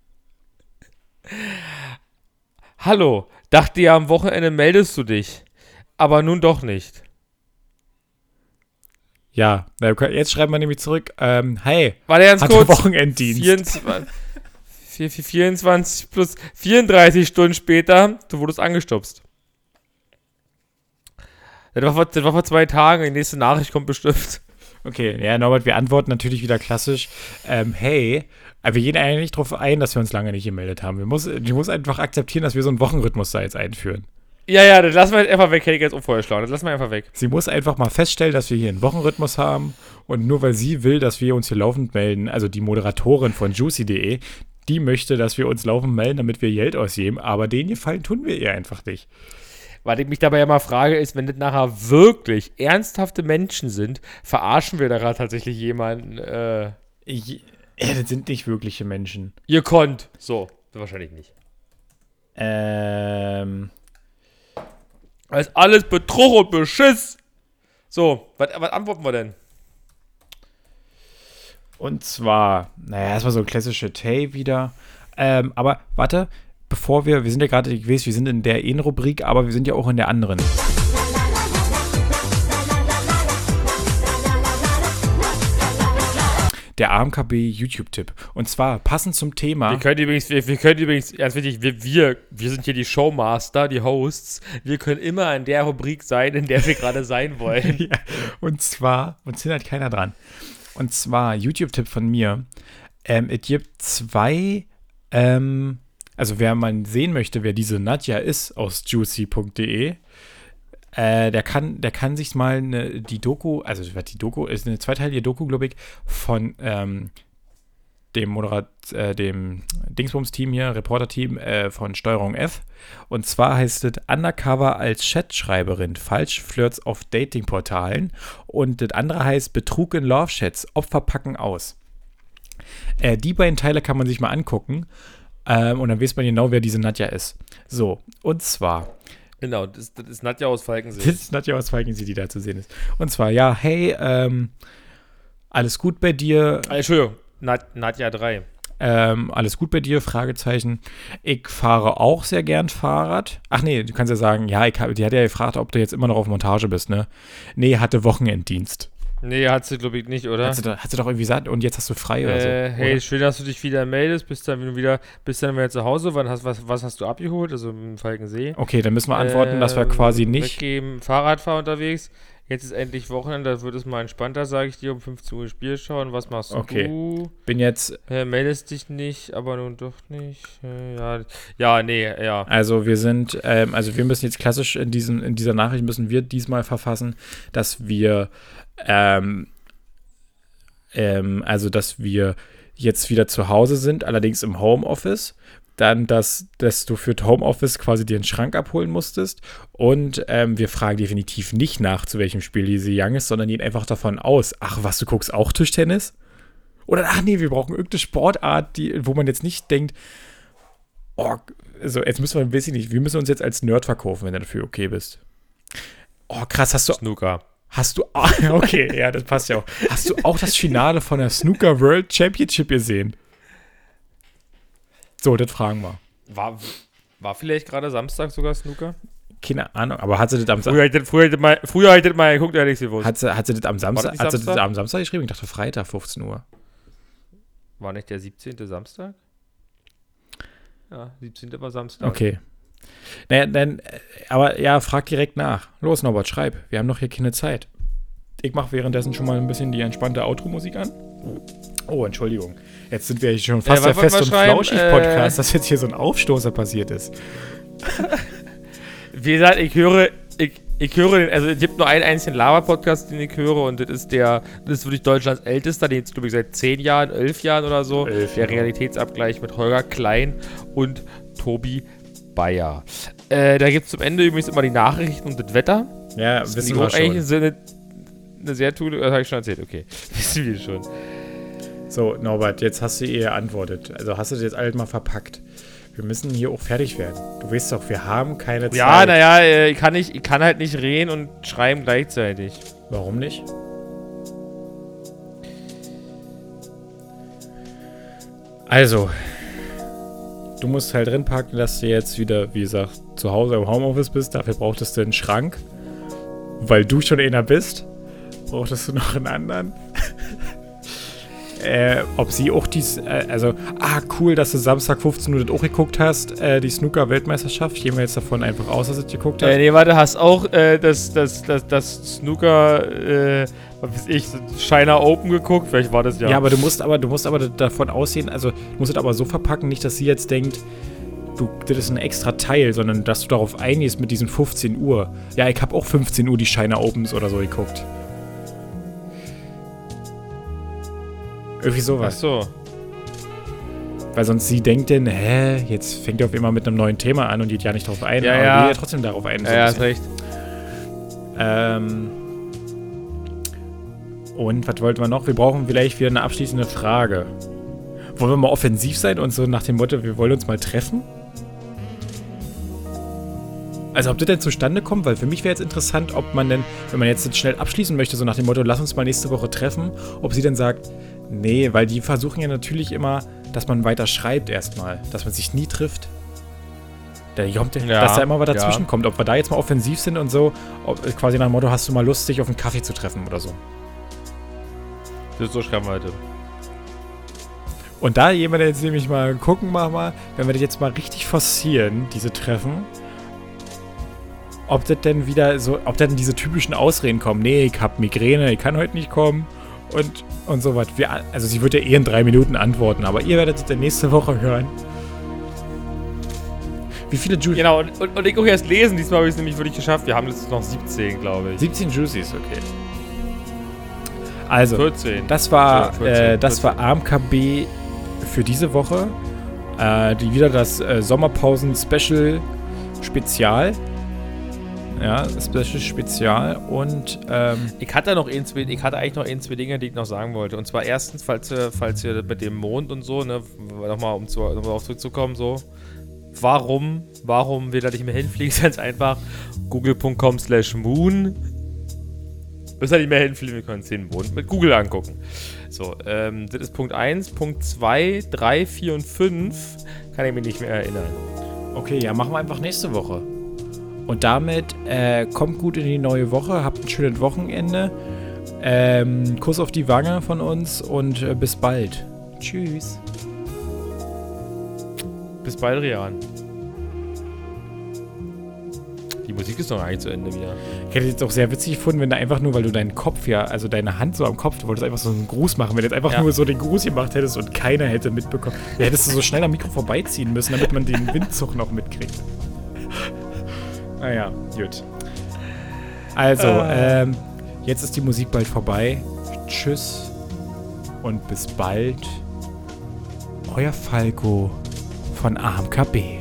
Hallo, dachte ja, am Wochenende meldest du dich. Aber nun doch nicht.
Ja, jetzt schreiben wir nämlich zurück. Ähm, hey,
Warte ganz
hatte
kurz.
Wochenenddienst.
24, vier- vier- 24 plus 34 Stunden später, du wurdest angestupst. Das war, vor, das war vor zwei Tagen, die nächste Nachricht kommt bestimmt.
Okay, ja, Norbert, wir antworten natürlich wieder klassisch. Ähm, hey, aber wir gehen eigentlich darauf ein, dass wir uns lange nicht gemeldet haben. Wir muss, ich muss einfach akzeptieren, dass wir so einen Wochenrhythmus da jetzt einführen.
Ja, ja, das lassen wir jetzt einfach weg, hätte ich jetzt auch vorgeschlagen. Das lassen wir einfach weg.
Sie muss einfach mal feststellen, dass wir hier einen Wochenrhythmus haben und nur weil sie will, dass wir uns hier laufend melden, also die Moderatorin von juicy.de, die möchte, dass wir uns laufend melden, damit wir Geld ausgeben, aber den Gefallen tun wir ihr einfach nicht.
Was ich mich dabei ja mal frage, ist, wenn das nachher wirklich ernsthafte Menschen sind, verarschen wir da gerade tatsächlich jemanden, äh,
Ich, ja, das sind nicht wirkliche Menschen.
ihr konnt. So, wahrscheinlich nicht.
Ähm,
Das ist alles Betrug und Beschiss. So, was, was antworten wir denn?
Und zwar, naja, erstmal so klassische Tay wieder. Ähm, aber warte, bevor wir, wir sind ja gerade, ich weiß, wir sind in der einen Rubrik, aber wir sind ja auch in der anderen. Der AMKB YouTube-Tipp. Und zwar passend zum Thema.
Wir können übrigens, wir, wir können übrigens, ganz wichtig, wir, wir, wir sind hier die Showmaster, die Hosts. Wir können immer in der Rubrik sein, in der wir gerade sein wollen.
Ja, und zwar, uns hindert keiner dran. Und zwar, YouTube-Tipp von mir. Ähm, es gibt zwei, ähm, also wer mal sehen möchte, wer diese Nadja ist aus juicy.de, äh, der kann, der kann sich mal eine, die Doku, also die Doku ist, eine zweiteilige Doku, glaube ich, von ähm, dem Moderat, äh, dem Dingsbums-Team hier, Reporter-Team äh, von Steuerung F. Und zwar heißt es Undercover als Chatschreiberin, Falschflirts auf Datingportalen. Und das andere heißt Betrug in Love-Chats, Opfer packen aus. Äh, die beiden Teile kann man sich mal angucken. Ähm, und dann weiß man genau, wer diese Nadja ist. So, und zwar
genau, das, das ist Nadja aus Falkensee.
das ist Nadja aus Falkensee, die da zu sehen ist. Und zwar, ja, hey, ähm, alles gut bei dir?
Ah, Entschuldigung, Nad, Nadja 3.
Ähm, alles gut bei dir? Fragezeichen. Ich fahre auch sehr gern Fahrrad. Ach nee, du kannst ja sagen, ja, ich hab, die hat ja gefragt, ob du jetzt immer noch auf Montage bist, ne? Nee, hatte Wochenenddienst.
Nee, hat sie, glaube ich, nicht, oder?
Hat sie, da- hat sie doch irgendwie gesagt, und jetzt hast du frei oder so.
Äh, hey,
oder?
schön, dass du dich wieder meldest. Bist dann wieder, bist dann wieder zu Hause. Wann hast, was, was hast du abgeholt? Also im Falkensee.
Okay, dann müssen wir antworten, dass wir
Ähm,
quasi nicht.
Weggeben, Fahrradfahr unterwegs. Jetzt ist endlich Wochenende, da wird es mal entspannter, sage ich dir, um 15 Uhr Spiel schauen. Was machst
Okay.
du?
Bin jetzt,
Äh, meldest dich nicht, aber nun doch nicht. Äh, ja, ja, nee, ja.
also wir sind, ähm, also wir müssen jetzt klassisch in, diesem, in dieser Nachricht müssen wir diesmal verfassen, dass wir, ähm, ähm, also dass wir jetzt wieder zu Hause sind, allerdings im Homeoffice. Dann, dass, dass du für Homeoffice quasi dir einen Schrank abholen musstest. Und ähm, wir fragen definitiv nicht nach, zu welchem Spiel diese Young ist, sondern gehen einfach davon aus, ach was, du guckst auch Tischtennis? Oder ach nee, wir brauchen irgendeine Sportart, die, wo man jetzt nicht denkt, oh, also jetzt müssen wir, weiß ich nicht, wir müssen uns jetzt als Nerd verkaufen, wenn du dafür okay bist. Oh, krass, hast du,
Snooker.
hast du, okay, ja, das passt ja auch. Hast du auch das Finale von der Snooker World Championship gesehen? So, das fragen wir.
War, war vielleicht gerade Samstag sogar Snooker?
Keine Ahnung, aber hat sie das am, Sa
Früher hätte ich das- früher hätte ich mal, früher das mal geguckt, ehrlich gewusst.
hat sie, hat sie das am Samstag,
nicht
hat sie das
Samstag?
am Samstag geschrieben? Ich dachte Freitag, 15 Uhr.
War nicht der 17. Samstag? Ja, 17. war Samstag.
Okay. Naja, dann, äh, aber ja, frag direkt nach. Los, Norbert, schreib. Wir haben noch hier keine Zeit. ich mache währenddessen schon mal ein bisschen die entspannte Outro-Musik an. Oh, Entschuldigung. Jetzt sind wir schon fast
Äh,
der Fest- und? Flauschig-Podcast,
Äh,
dass jetzt hier so ein Aufstoßer passiert ist.
Wie gesagt, ich höre, ich, ich höre, den- also es gibt nur einen einzigen Lava-Podcast, den ich höre und das ist der, das ist wirklich Deutschlands ältester, den es glaube ich seit 10 Jahren, 11 Jahren oder so.
Elf
der. Realitätsabgleich mit Holger Klein und Tobi Bayer. Äh, da gibt es zum Ende übrigens immer die Nachrichten und das Wetter.
Ja,
Das
wissen wir
eigentlich
schon.
so eine, eine sehr coole, das habe ich schon erzählt, okay. Wissen wir schon.
So, Norbert, jetzt hast du ihr geantwortet. Also hast du das jetzt alles mal verpackt. Wir müssen hier auch fertig werden. Du weißt doch, wir haben keine Zeit.
Ja, naja, äh, ich kann, nicht, ich kann halt nicht reden und schreiben gleichzeitig.
Warum nicht? Also, du musst halt drin packen, dass du jetzt wieder, wie gesagt, zu Hause im Homeoffice bist. Dafür brauchtest du einen Schrank. Weil du schon einer bist, brauchtest du noch einen anderen. äh, ob sie auch dies, äh, also, ah, cool, dass du Samstag 15 Uhr das auch geguckt hast, äh, die Snooker-Weltmeisterschaft. Gehen wir jetzt davon einfach aus, dass du es geguckt hast.
Äh, nee, warte, hast auch äh, das, das, das, das Snooker, äh, was weiß ich, China Open geguckt? Vielleicht war das ja.
Ja, aber du musst aber, du musst aber davon aussehen, also du musst es aber so verpacken, nicht, dass sie jetzt denkt, du, das ist ein extra Teil, sondern dass du darauf eingehst mit diesen 15 Uhr. Ja, ich habe auch 15 Uhr die China Opens oder so geguckt. Irgendwie
Ach
sowas.
so.
Weil sonst sie denkt denn, hä, jetzt fängt er auf immer mit einem neuen Thema an und geht ja nicht darauf ein.
Ja,
aber
ja.
geht ja trotzdem darauf ein. so
Ja,
ein
hast recht.
Ähm. Und was wollten wir noch? Wir brauchen vielleicht wieder eine abschließende Frage. Wollen wir mal offensiv sein und so nach dem Motto, wir wollen uns mal treffen? Also ob das denn zustande kommt, weil für mich wäre jetzt interessant, ob man denn, wenn man jetzt schnell abschließen möchte, so nach dem Motto, lass uns mal nächste Woche treffen, ob sie dann sagt, nee, weil die versuchen ja natürlich immer, dass man weiter schreibt erstmal, dass man sich nie trifft. Da kommt,
Ja,
dass da immer was
ja.
dazwischen kommt, ob wir da jetzt mal offensiv sind und so, ob, quasi nach dem Motto, hast du mal Lust, dich auf einen Kaffee zu treffen oder so.
Das ist so schreiben wir heute.
Und da wir jetzt nämlich mal gucken, mal, mal, wenn wir das jetzt mal richtig forcieren, diese Treffen, ob das denn wieder so, ob dann diese typischen Ausreden kommen. Nee, ich hab Migräne, ich kann heute nicht kommen und, und so was. Also sie wird ja eh in drei Minuten antworten, aber ihr werdet es dann nächste Woche hören. Wie viele Juices?
Genau, und, und, und ich auch erst lesen. Diesmal habe ich es nämlich wirklich geschafft. Wir haben jetzt noch 17, glaube ich.
17 Juicies, okay. Also,
14.
Das war,
Ja, 14,
äh, das
14.
war AMKB für diese Woche. Äh, die, wieder das äh, Sommerpausen-Special-Spezial. Ja, Special Spezial und ähm,
Ich hatte noch ein, zwei, ich hatte eigentlich noch ein, zwei Dinge, die ich noch sagen wollte. Und zwar erstens, falls ihr, falls ihr mit dem Mond und so, ne, nochmal um zu, noch mal auf zurückzukommen, so. Warum, warum wir da nicht mehr hinfliegen, ist ganz einfach. Google.com slash moon. Müssen da nicht mehr hinfliegen, wir können es den Mond mit Google angucken. So, ähm, das ist Punkt 1. Punkt 2, 3, 4 und 5 kann ich mich nicht mehr erinnern.
okay, ja, machen wir einfach nächste Woche. Und damit äh, kommt gut in die neue Woche, habt ein schönes Wochenende. Ähm, Kuss auf die Wange von uns und äh, bis bald. Tschüss.
Bis bald, Rian. Die Musik ist noch nicht zu Ende wieder.
Ich hätte jetzt auch sehr witzig gefunden, wenn du einfach nur, weil du deinen Kopf ja, also deine Hand so am Kopf, du wolltest einfach so einen Gruß machen, wenn du jetzt einfach
Ja.
nur so den Gruß gemacht hättest und keiner hätte mitbekommen. Da hättest du so schnell am Mikro vorbeiziehen müssen, damit man den Windzug noch mitkriegt. Naja, gut. Also,
Ah.
ähm, jetzt ist die Musik bald vorbei. Tschüss und bis bald. Euer Falco von AMKB.